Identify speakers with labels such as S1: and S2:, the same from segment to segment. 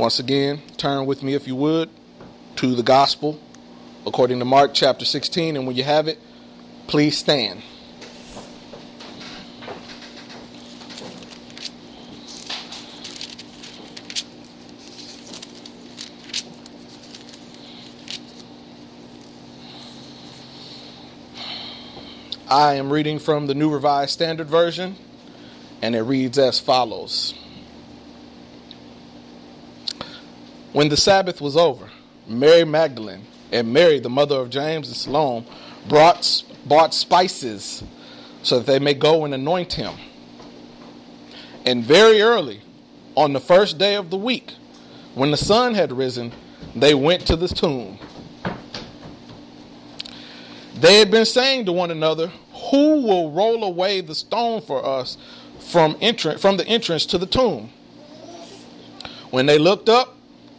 S1: Once again, turn with me, if you would, to the Gospel according to Mark chapter 16. And when you have it, please stand. I am reading from the New Revised Standard Version, and it reads as follows When the Sabbath was over, Mary Magdalene and Mary, the mother of James and Salome, brought, bought spices so that they may go and anoint him. And very early, on the first day of the week, when the sun had risen, they went to the tomb. They had been saying to one another, Who will roll away the stone for us from, entrance, from the entrance to the tomb? When they looked up,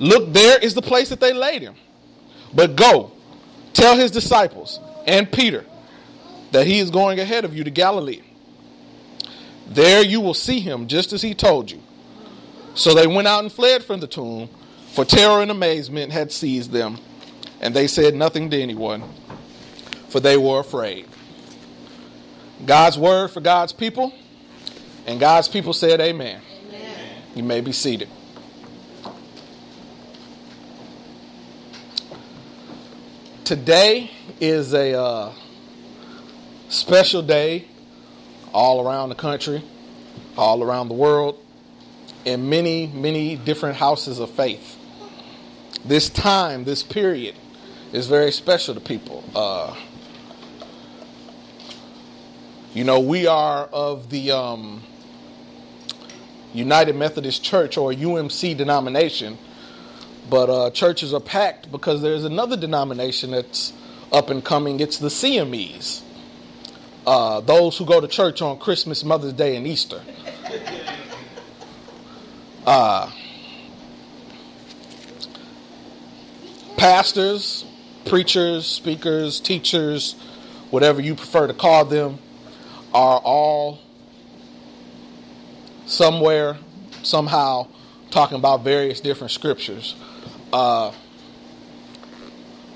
S1: Look, there is the place that they laid him. But go, tell his disciples and Peter that he is going ahead of you to Galilee. There you will see him just as he told you. So they went out and fled from the tomb, for terror and amazement had seized them, and they said nothing to anyone, for they were afraid. God's word for God's people. And God's people said, Amen. Amen. You may be seated. Today is a uh, special day all around the country, all around the world, in many, many different houses of faith. This time, this period, is very special to people. Uh, you know, we are of the um, United Methodist Church or UMC denomination, but uh, churches are packed because there's another denomination that's up and coming. It's the CMEs, uh, those who go to church on Christmas, Mother's Day, and Easter. Uh, pastors, preachers, speakers, teachers, whatever you prefer to call them are all somewhere, somehow, talking about various different scriptures. A uh,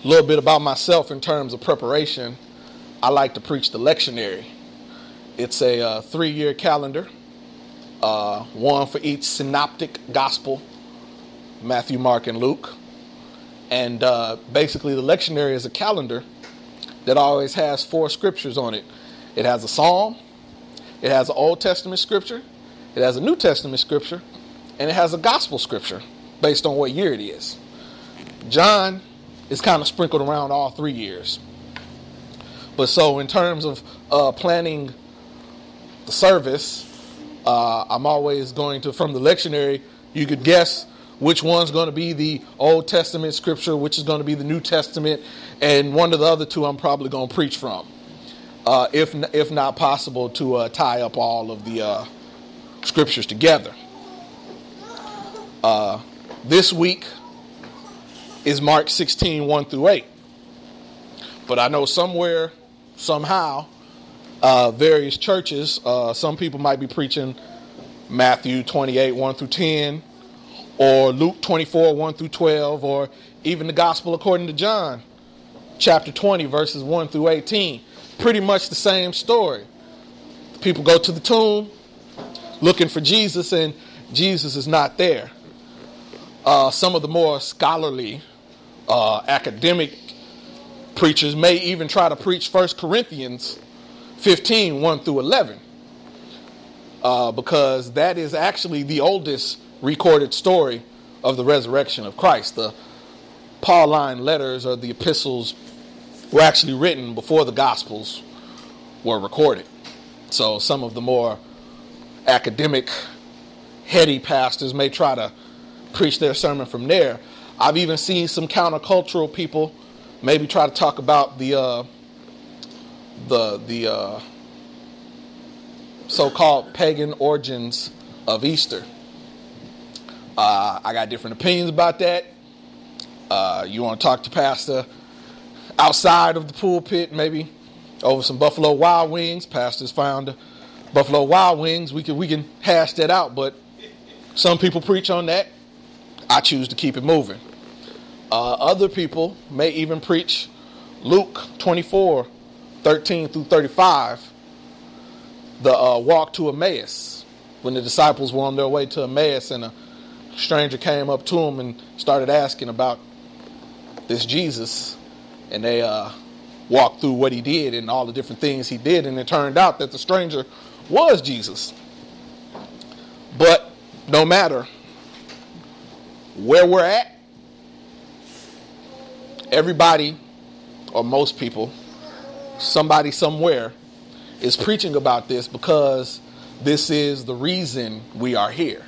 S1: little bit about myself in terms of preparation. I like to preach the lectionary. It's a uh, three year calendar, uh, one for each synoptic gospel Matthew, Mark, and Luke. And uh, basically, the lectionary is a calendar that always has four scriptures on it it has a psalm, it has an Old Testament scripture, it has a New Testament scripture, and it has a gospel scripture based on what year it is. John is kind of sprinkled around all three years. But so, in terms of uh, planning the service, uh, I'm always going to, from the lectionary, you could guess which one's going to be the Old Testament scripture, which is going to be the New Testament, and one of the other two I'm probably going to preach from uh, if if not possible, to uh, tie up all of the uh, scriptures together. Uh, this week is Mark 16, 1 through 8. But I know somewhere, somehow, uh, various churches, uh, some people might be preaching Matthew 28, 1 through 10, or Luke 24, 1 through 12, or even the Gospel according to John, chapter 20, verses 1 through 18 pretty much the same story. People go to the tomb looking for Jesus, and Jesus is not there. Uh, some of the more scholarly uh, academic preachers may even try to preach 1 Corinthians 15 1 through 11. Uh, because that is actually the oldest recorded story of the resurrection of Christ. The Pauline letters or the epistles were actually written before the Gospels were recorded. So some of the more academic, heady pastors may try to preach their sermon from there. I've even seen some countercultural people maybe try to talk about the uh, the the uh, so-called pagan origins of Easter. Uh, I got different opinions about that. Uh, you want to talk to Pastor outside of the pulpit, maybe over some Buffalo Wild Wings. Pastors found Buffalo Wild Wings. We can we can hash that out, but some people preach on that. I choose to keep it moving. Uh, other people may even preach Luke 24, 13 through 35, the uh, walk to Emmaus, when the disciples were on their way to Emmaus and a stranger came up to them and started asking about this Jesus, and they uh, walked through what he did and all the different things he did, and it turned out that the stranger was Jesus. But no matter where we're at, everybody or most people, somebody somewhere is preaching about this because this is the reason we are here.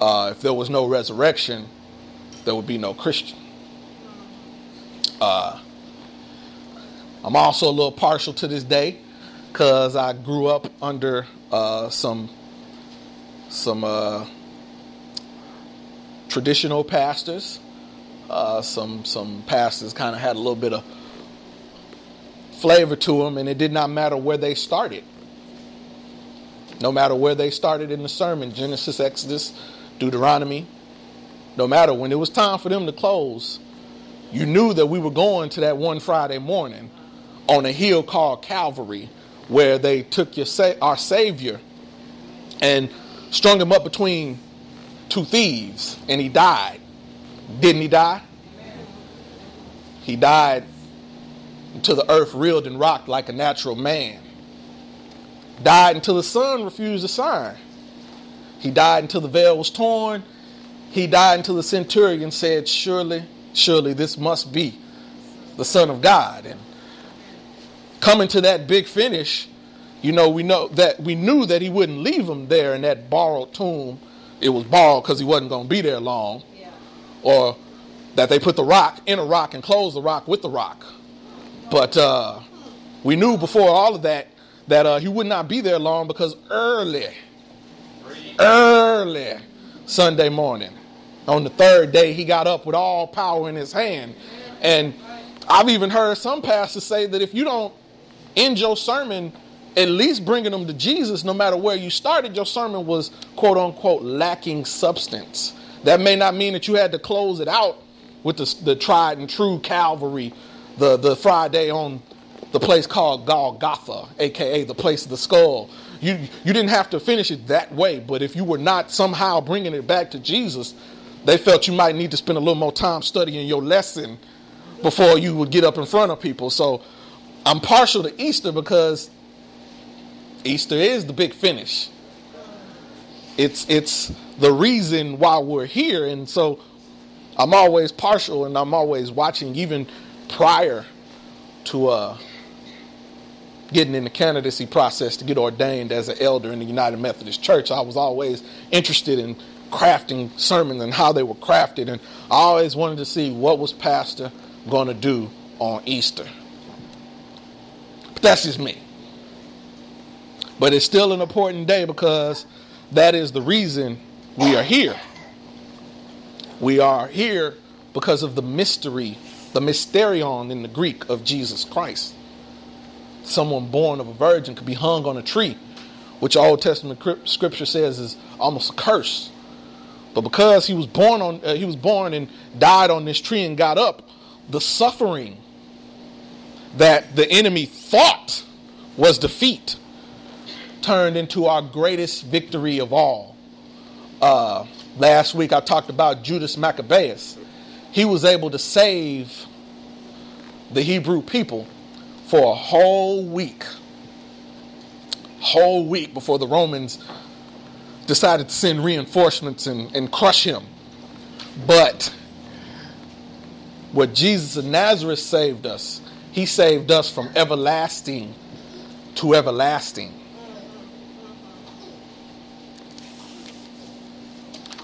S1: Uh, if there was no resurrection, there would be no Christian. Uh, I'm also a little partial to this day because I grew up under uh, some some uh, traditional pastors. Uh, some some pastors kind of had a little bit of flavor to them, and it did not matter where they started. No matter where they started in the sermon, Genesis, Exodus, Deuteronomy, no matter when it was time for them to close, you knew that we were going to that one Friday morning on a hill called Calvary, where they took your our Savior and strung him up between two thieves, and he died. Didn't he die? He died until the earth reeled and rocked like a natural man. Died until the sun refused to shine. He died until the veil was torn. He died until the centurion said, Surely, surely this must be the Son of God. And coming to that big finish, you know, we know that we knew that he wouldn't leave him there in that borrowed tomb. It was borrowed because he wasn't going to be there long. Yeah. Or that they put the rock in a rock and closed the rock with the rock. But uh, we knew before all of that that uh, he would not be there long because early, early Sunday morning, on the third day, he got up with all power in his hand. And I've even heard some pastors say that if you don't end your sermon at least bringing them to Jesus, no matter where you started, your sermon was quote unquote lacking substance. That may not mean that you had to close it out with the, the tried and true Calvary, the, the Friday on the place called Golgotha, aka the place of the skull. You, you didn't have to finish it that way, but if you were not somehow bringing it back to Jesus, they felt you might need to spend a little more time studying your lesson before you would get up in front of people. So I'm partial to Easter because Easter is the big finish. It's it's the reason why we're here, and so I'm always partial, and I'm always watching, even prior to uh, getting in the candidacy process to get ordained as an elder in the United Methodist Church. I was always interested in crafting sermons and how they were crafted, and I always wanted to see what was Pastor going to do on Easter. But that's just me. But it's still an important day because that is the reason we are here. We are here because of the mystery, the mysterion in the Greek of Jesus Christ. Someone born of a virgin could be hung on a tree, which Old Testament scripture says is almost a curse. But because he was born on, uh, he was born and died on this tree and got up, the suffering that the enemy thought was defeat turned into our greatest victory of all. Uh, last week I talked about Judas Maccabeus. He was able to save the Hebrew people for a whole week. Whole week before the Romans decided to send reinforcements and, and crush him. But what Jesus of Nazareth saved us, he saved us from everlasting to everlasting.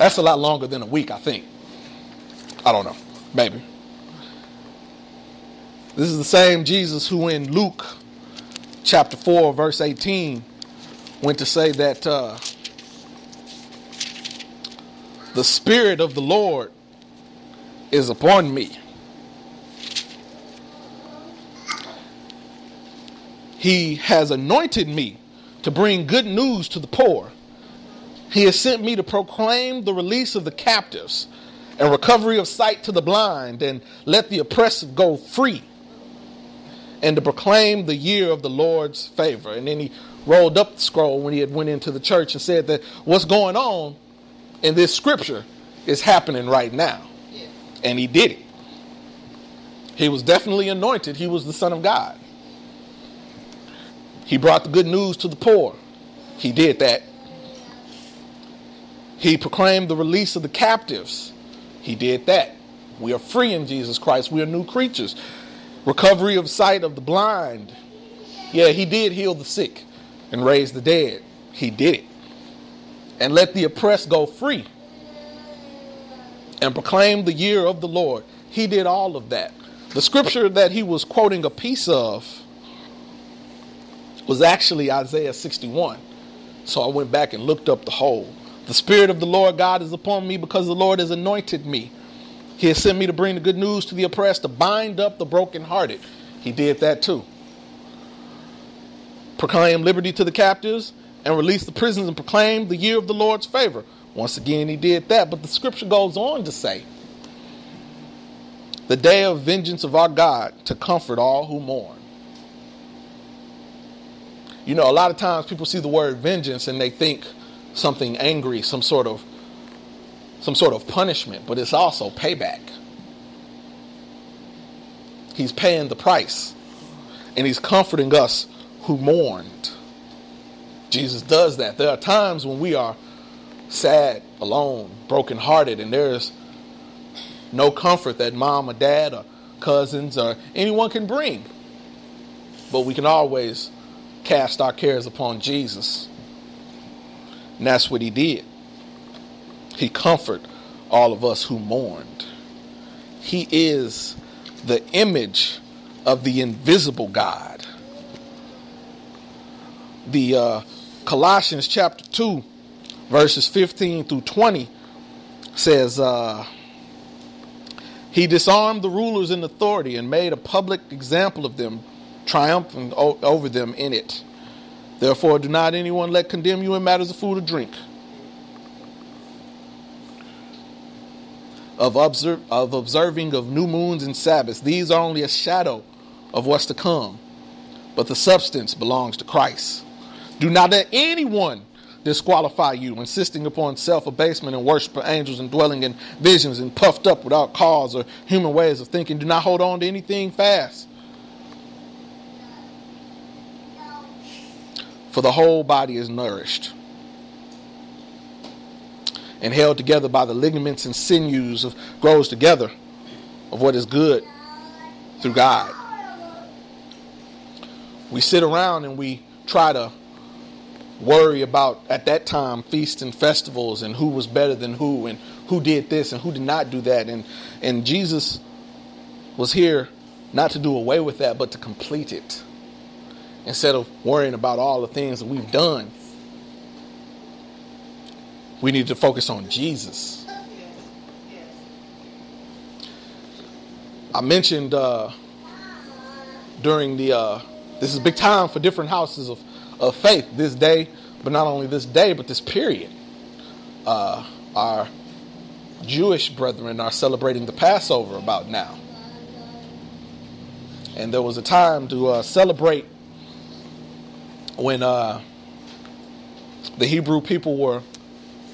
S1: That's a lot longer than a week, I think. I don't know. Maybe. This is the same Jesus who in Luke chapter 4, verse 18, went to say that uh, the Spirit of the Lord is upon me. He has anointed me to bring good news to the poor. He has sent me to proclaim the release of the captives and recovery of sight to the blind and let the oppressive go free and to proclaim the year of the Lord's favor. And then he rolled up the scroll when he had went into the church and said that what's going on in this scripture is happening right now. And he did it. He was definitely anointed. He was the son of God. He brought the good news to the poor. He did that. He proclaimed the release of the captives. He did that. We are free in Jesus Christ. We are new creatures recovery of sight of the blind. Yeah, he did heal the sick and raise the dead. He did it. And let the oppressed go free and proclaim the year of the Lord. He did all of that. The scripture that he was quoting a piece of was actually Isaiah 61. So I went back and looked up the whole. The Spirit of the Lord God is upon me because the Lord has anointed me he has sent me to bring the good news to the oppressed, to bind up the brokenhearted. He did that too. Proclaim liberty to the captives and release the prisoners and proclaim the year of the Lord's favor. Once again, he did that. But the scripture goes on to say, the day of vengeance of our God to comfort all who mourn. You know, a lot of times people see the word vengeance and they think something angry, some sort of some sort of punishment, but it's also payback. He's paying the price and he's comforting us who mourned. Jesus does that. There are times when we are sad, alone, brokenhearted, and there's no comfort that mom or dad or cousins or anyone can bring. But we can always cast our cares upon Jesus. And that's what he did. He comforted all of us who mourned. He is the image of the invisible God. The uh, Colossians chapter 2, verses 15 through 20 says, uh, He disarmed the rulers in authority and made a public example of them, triumphing over them in it. Therefore, do not anyone let condemn you in matters of food or drink of, of observing of new moons and Sabbaths. These are only a shadow of what's to come, but the substance belongs to Christ. Do not let anyone disqualify you, insisting upon self abasement and worship of angels and dwelling in visions and puffed up without cause or human ways of thinking. Do not hold on to anything fast. For the whole body is nourished and held together by the ligaments and sinews of grows together of what is good through God. We sit around and we try to worry about at that time feasts and festivals and who was better than who and who did this and who did not do that and and Jesus was here not to do away with that but to complete it instead of worrying about all the things that we've done we need to focus on Jesus. I mentioned uh, during the, uh, this is a big time for different houses of, of faith this day, but not only this day, but this period. Uh, our Jewish brethren are celebrating the Passover about now. And there was a time to uh, celebrate when uh, the Hebrew people were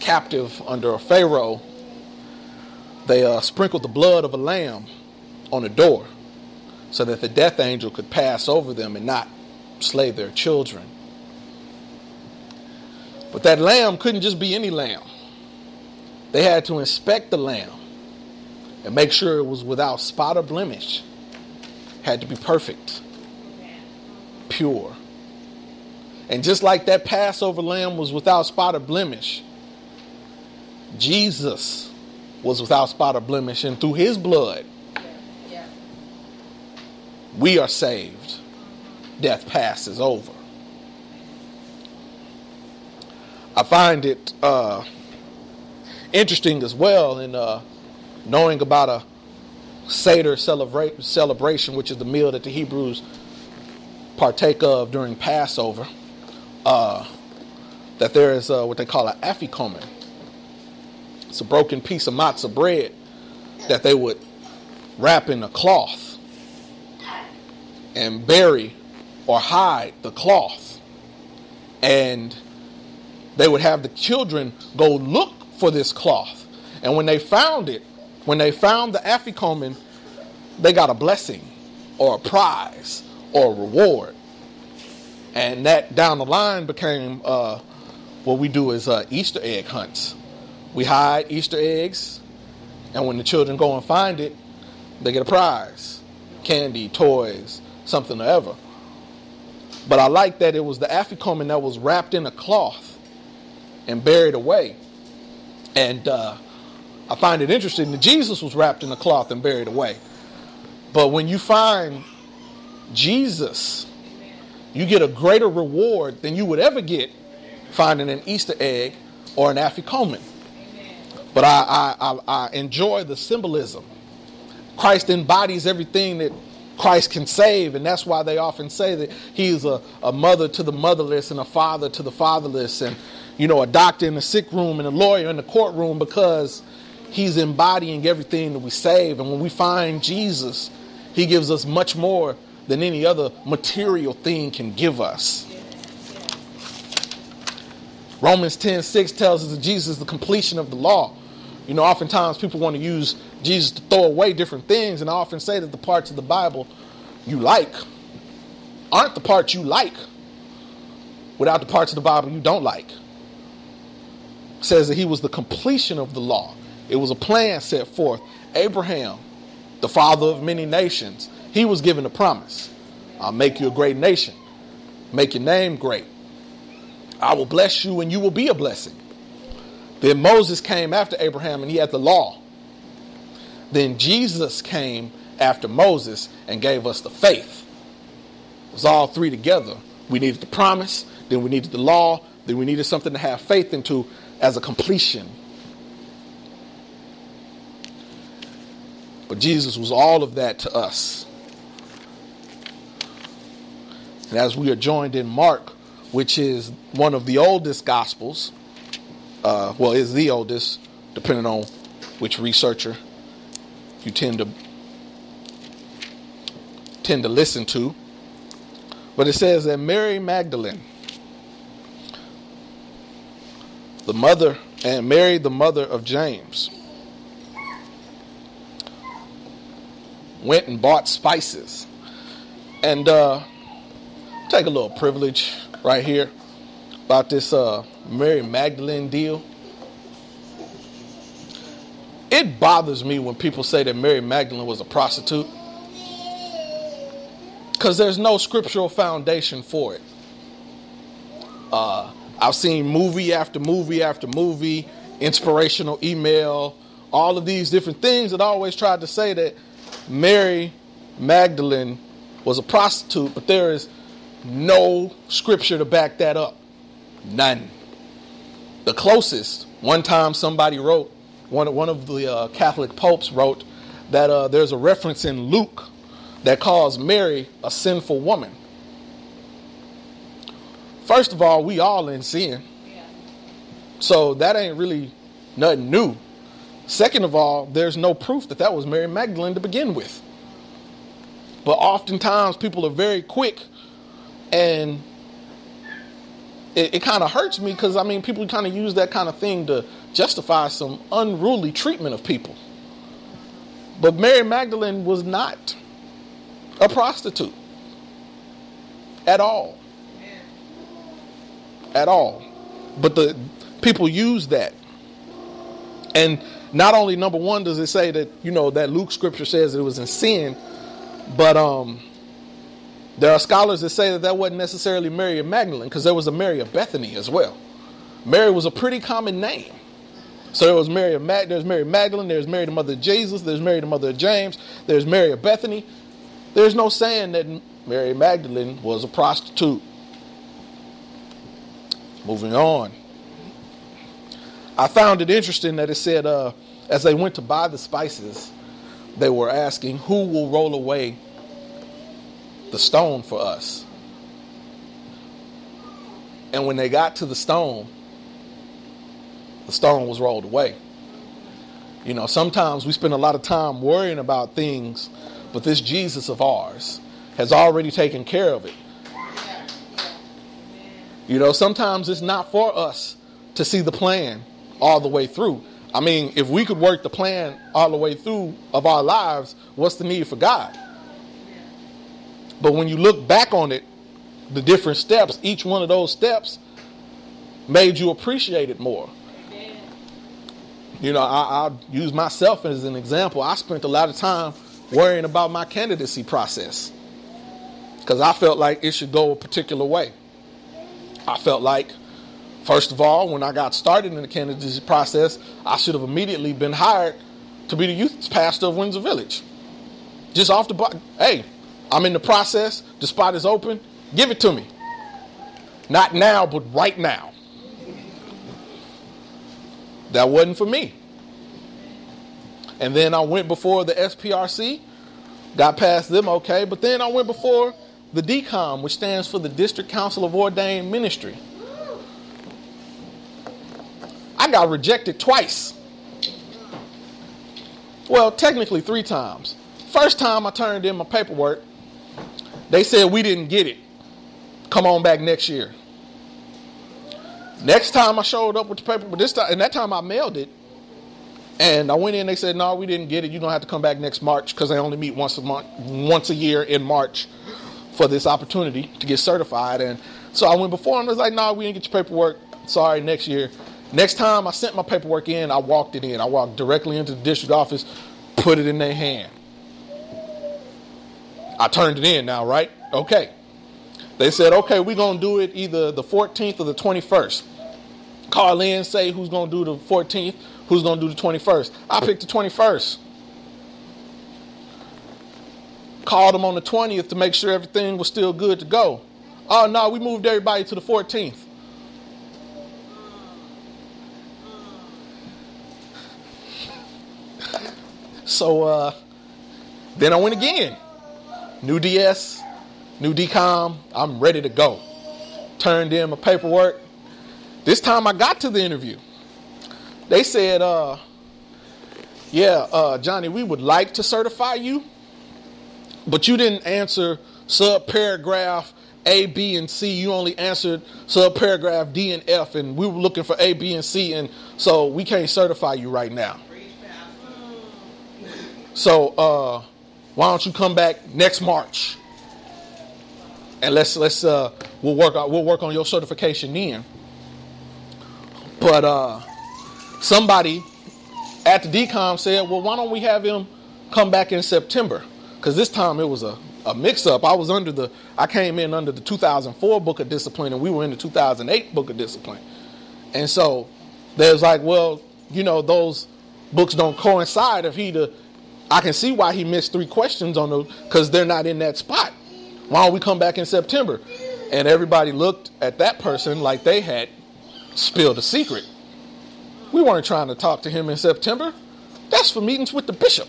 S1: captive under a Pharaoh, they uh, sprinkled the blood of a lamb on the door so that the death angel could pass over them and not slay their children. But that lamb couldn't just be any lamb. They had to inspect the lamb and make sure it was without spot or blemish. Had to be perfect, pure. And just like that Passover lamb was without spot or blemish, Jesus was without spot or blemish, and through his blood, we are saved. Death passes over. I find it uh, interesting as well in uh, knowing about a Seder celebra- celebration, which is the meal that the Hebrews partake of during Passover, uh, that there is uh, what they call an afikomen. It's a broken piece of matzah bread that they would wrap in a cloth and bury or hide the cloth. And they would have the children go look for this cloth. And when they found it, when they found the afikomen, they got a blessing or a prize or a reward. And that down the line became uh, what we do is uh, Easter egg hunts. We hide Easter eggs, and when the children go and find it, they get a prize candy, toys, something or ever. But I like that it was the afikomen that was wrapped in a cloth and buried away. And uh, I find it interesting that Jesus was wrapped in a cloth and buried away. But when you find Jesus, you get a greater reward than you would ever get finding an Easter egg or an afikomen. But I, I, I, enjoy the symbolism. Christ embodies everything that Christ can save, and that's why they often say that he is a, a mother to the motherless and a father to the fatherless, and you know, a doctor in the sick room and a lawyer in the courtroom because he's embodying everything that we save. And when we find Jesus, he gives us much more than any other material thing can give us. Romans 10 6 tells us that Jesus is the completion of the law. You know, oftentimes people want to use Jesus to throw away different things, and I often say that the parts of the Bible you like aren't the parts you like without the parts of the Bible you don't like. It says that he was the completion of the law. It was a plan set forth. Abraham, the father of many nations, he was given a promise. I'll make you a great nation, make your name great. I will bless you and you will be a blessing. Then Moses came after Abraham and he had the law. Then Jesus came after Moses and gave us the faith. It was all three together. We needed the promise, then we needed the law, then we needed something to have faith into as a completion. But Jesus was all of that to us. And as we are joined in Mark, which is one of the oldest gospels, uh, well, is the oldest, depending on which researcher you tend to tend to listen to. But it says that Mary Magdalene, the mother, and Mary, the mother of James, went and bought spices. And uh, take a little privilege right here about this uh, Mary Magdalene deal. It bothers me when people say that Mary Magdalene was a prostitute because there's no scriptural foundation for it. Uh, I've seen movie after movie after movie, inspirational email, all of these different things that always tried to say that Mary Magdalene was a prostitute, but there is no scripture to back that up. None. The closest, one time somebody wrote, one, one of the uh, Catholic popes wrote that uh, there's a reference in Luke that calls Mary a sinful woman. First of all, we all in sin. So that ain't really nothing new. Second of all, there's no proof that that was Mary Magdalene to begin with. But oftentimes people are very quick and it, it kind of hurts me because I mean, people kind of use that kind of thing to justify some unruly treatment of people. But Mary Magdalene was not a prostitute at all. At all. But the people use that. And not only number one does it say that, you know, that Luke scripture says it was in sin, but um there are scholars that say that that wasn't necessarily Mary of Magdalene because there was a Mary of Bethany as well. Mary was a pretty common name. So there was Mary of Mag- there's Mary Magdalene, there's Mary the mother of Jesus, there's Mary the mother of James, there's Mary of Bethany. There's no saying that Mary Magdalene was a prostitute. Moving on. I found it interesting that it said uh, as they went to buy the spices, they were asking, Who will roll away the stone for us? And when they got to the stone, the stone was rolled away. You know, sometimes we spend a lot of time worrying about things, but this Jesus of ours has already taken care of it. You know, sometimes it's not for us to see the plan all the way through. I mean, if we could work the plan all the way through of our lives, what's the need for God? But when you look back on it, the different steps, each one of those steps made you appreciate it more. You know, I, will use myself as an example. I spent a lot of time worrying about my candidacy process because I felt like it should go a particular way. I felt like First of all, when I got started in the candidacy process, I should have immediately been hired to be the youth pastor of Windsor Village. Just off the block. Hey, I'm in the process. The spot is open. Give it to me. Not now, but right now. That wasn't for me. And then I went before the SPRC, got past them, okay. But then I went before the DCOM, which stands for the District Council of Ordained Ministry. I got rejected twice. Well, technically three times. First time I turned in my paperwork, they said we didn't get it. Come on back next year. Next time I showed up with the paper, but this time, and that time I mailed it, and I went in. They said, "No, we didn't get it. You don't have to come back next March because they only meet once a month, once a year in March for this opportunity to get certified." And so I went before them. I was like, "No, we didn't get your paperwork. Sorry, next year." Next time I sent my paperwork in, I walked it in. I walked directly into the district office, put it in their hand. I turned it in now, right? Okay. They said, okay, we're going to do it either the 14th or the 21st. Call in, say who's going to do the 14th, who's going to do the 21st. I picked the 21st. Called them on the 20th to make sure everything was still good to go. Oh, no, we moved everybody to the 14th. So uh, then I went again. New DS, new DCOM. I'm ready to go. Turned in my paperwork. This time I got to the interview. They said, uh, yeah, uh, Johnny, we would like to certify you, but you didn't answer sub paragraph A, B, and C. You only answered sub paragraph D and F, and we were looking for A, B, and C, and so we can't certify you right now. So uh, why don't you come back next March? And let's let's uh, we'll work on we'll work on your certification then. But uh, somebody at the DCOM said, well, why don't we have him come back in September? Because this time it was a, a mix up. I was under the I came in under the 2004 book of discipline, and we were in the 2008 book of discipline. And so there's like, well, you know, those books don't coincide if he the I can see why he missed three questions on those because they're not in that spot. Why don't we come back in September? And everybody looked at that person like they had spilled a secret. We weren't trying to talk to him in September. That's for meetings with the bishop.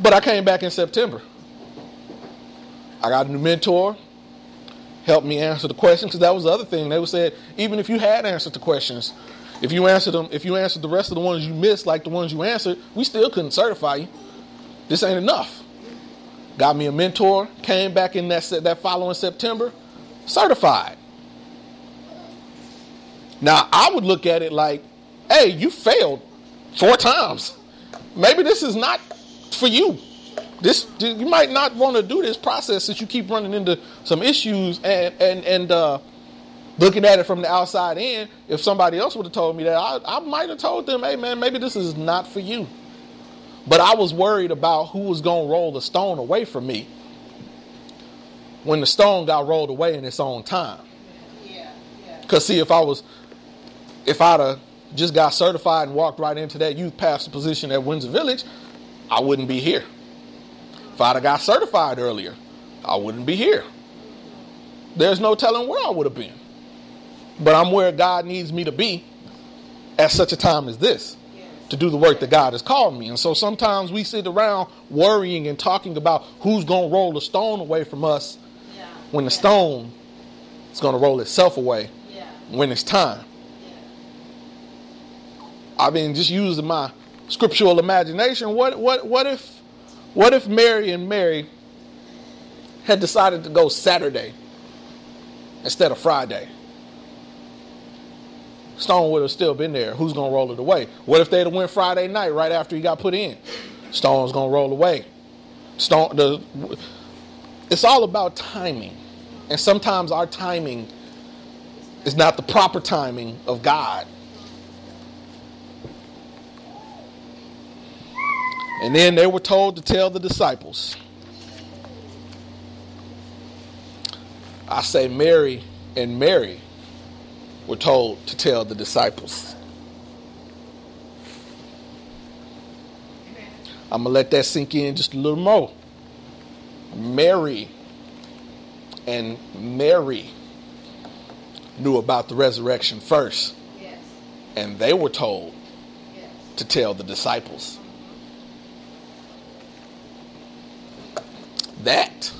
S1: But I came back in September. I got a new mentor, helped me answer the questions, because that was the other thing. They would said, even if you had answered the questions, if you answered them, if you answered the rest of the ones you missed, like the ones you answered, we still couldn't certify you. This ain't enough. Got me a mentor, came back in that that following September, certified. Now I would look at it like, hey, you failed four times. Maybe this is not for you. This you might not want to do this process since you keep running into some issues and and and uh, looking at it from the outside in, if somebody else would have told me that, I, I might have told them, hey man, maybe this is not for you. But I was worried about who was going to roll the stone away from me when the stone got rolled away in its own time. Because see, if I was, if I'd have just got certified and walked right into that youth pastor position at Windsor Village, I wouldn't be here. If I'd have got certified earlier, I wouldn't be here. There's no telling where I would have been. But I'm where God needs me to be at such a time as this to do the work that God has called me. And so sometimes we sit around worrying and talking about who's going to roll the stone away from us
S2: Yeah.
S1: when the stone is going to roll itself away
S2: Yeah.
S1: when it's time.
S2: Yeah.
S1: I mean, just using my scriptural imagination, what what what if what if Mary and Mary had decided to go Saturday instead of Friday? Stone would have still been there. Who's gonna roll it away? What if they'd have went Friday night right after he got put in? Stone's gonna roll away. Stone the it's all about timing. And sometimes our timing is not the proper timing of God. And then they were told to tell the disciples. I say Mary and Mary were told to tell the disciples. I'm going to let that sink in just a little more. Mary and Mary knew about the resurrection first,
S2: Yes.
S1: and they were told
S2: Yes.
S1: to tell the disciples. That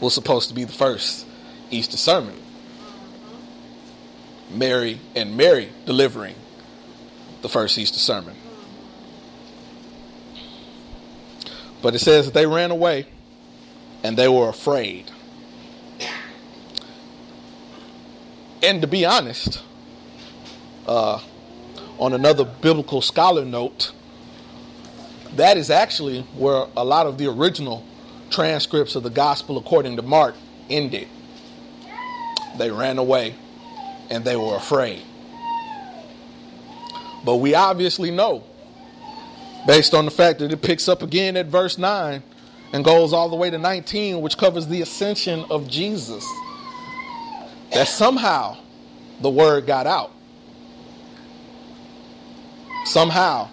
S1: was supposed to be the first Easter sermon. Mary and Mary delivering the first Easter sermon. But it says that they ran away and they were afraid. And to be honest, uh, on another biblical scholar note, that is actually where a lot of the original transcripts of the gospel according to Mark ended. They ran away and they were afraid. But we obviously know, based on the fact that it picks up again at verse 9 and goes all the way to 19, which covers the ascension of Jesus, that somehow the word got out. Somehow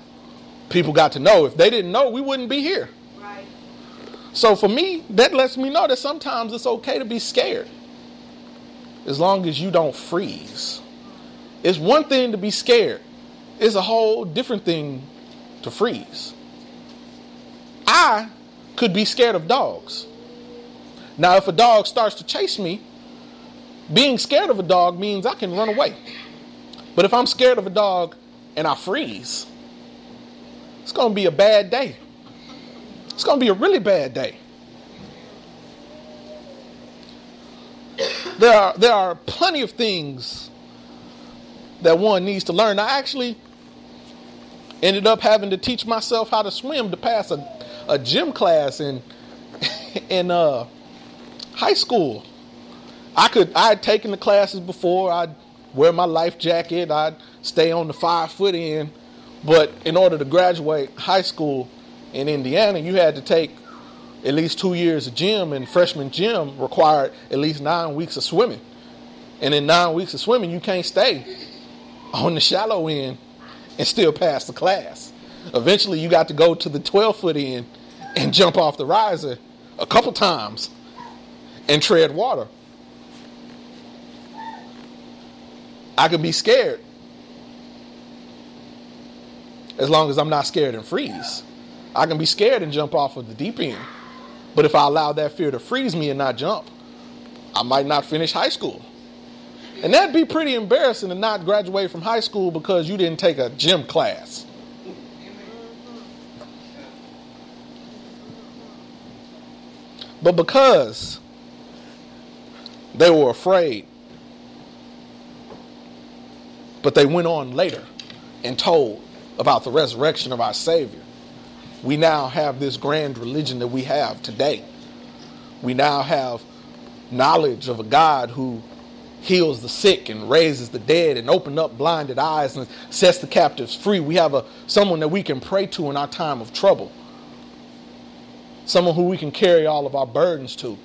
S1: people got to know. If they didn't know, we wouldn't be here.
S2: Right.
S1: So for me, that lets me know that sometimes it's okay to be scared as long as you don't freeze. It's one thing to be scared, it's a whole different thing to freeze. I could be scared of dogs. Now, if a dog starts to chase me, being scared of a dog means I can run away. But if I'm scared of a dog and I freeze, it's going to be a bad day. It's going to be a really bad day. There are, there are plenty of things that one needs to learn. I actually ended up having to teach myself how to swim to pass a, a gym class in in uh, high school. I could I had taken the classes before. I'd wear my life jacket. I'd stay on the five foot end. But in order to graduate high school in Indiana, you had to take at least two years of gym, and freshman gym required at least nine weeks of swimming. And in nine weeks of swimming, you can't stay on the shallow end and still pass the class. Eventually, you got to go to the 12 foot end and jump off the riser a couple times and tread water. I can be scared as long as I'm not scared and freeze. I can be scared and jump off of the deep end. But if I allow that fear to freeze me and not jump, I might not finish high school. And that'd be pretty embarrassing to not graduate from high school because you didn't take a gym class. But because they were afraid, but they went on later and told about the resurrection of our Savior, we now have this grand religion that we have today. We now have knowledge of a God who heals the sick and raises the dead and opens up blinded eyes and sets the captives free. We have a someone that we can pray to in our time of trouble. Someone who we can carry all of our burdens to.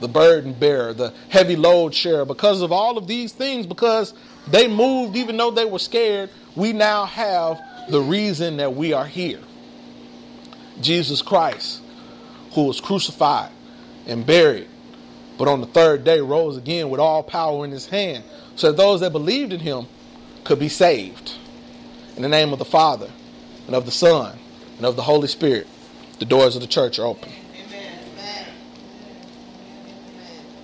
S1: the burden bearer, the heavy load sharer. Because of all of these things, because they moved even though they were scared, we now have the reason that we are here. Jesus Christ, who was crucified and buried, but on the third day rose again with all power in his hand, so that those that believed in him could be saved. In the name of the Father, and of the Son, and of the Holy Spirit, the doors of the church are open.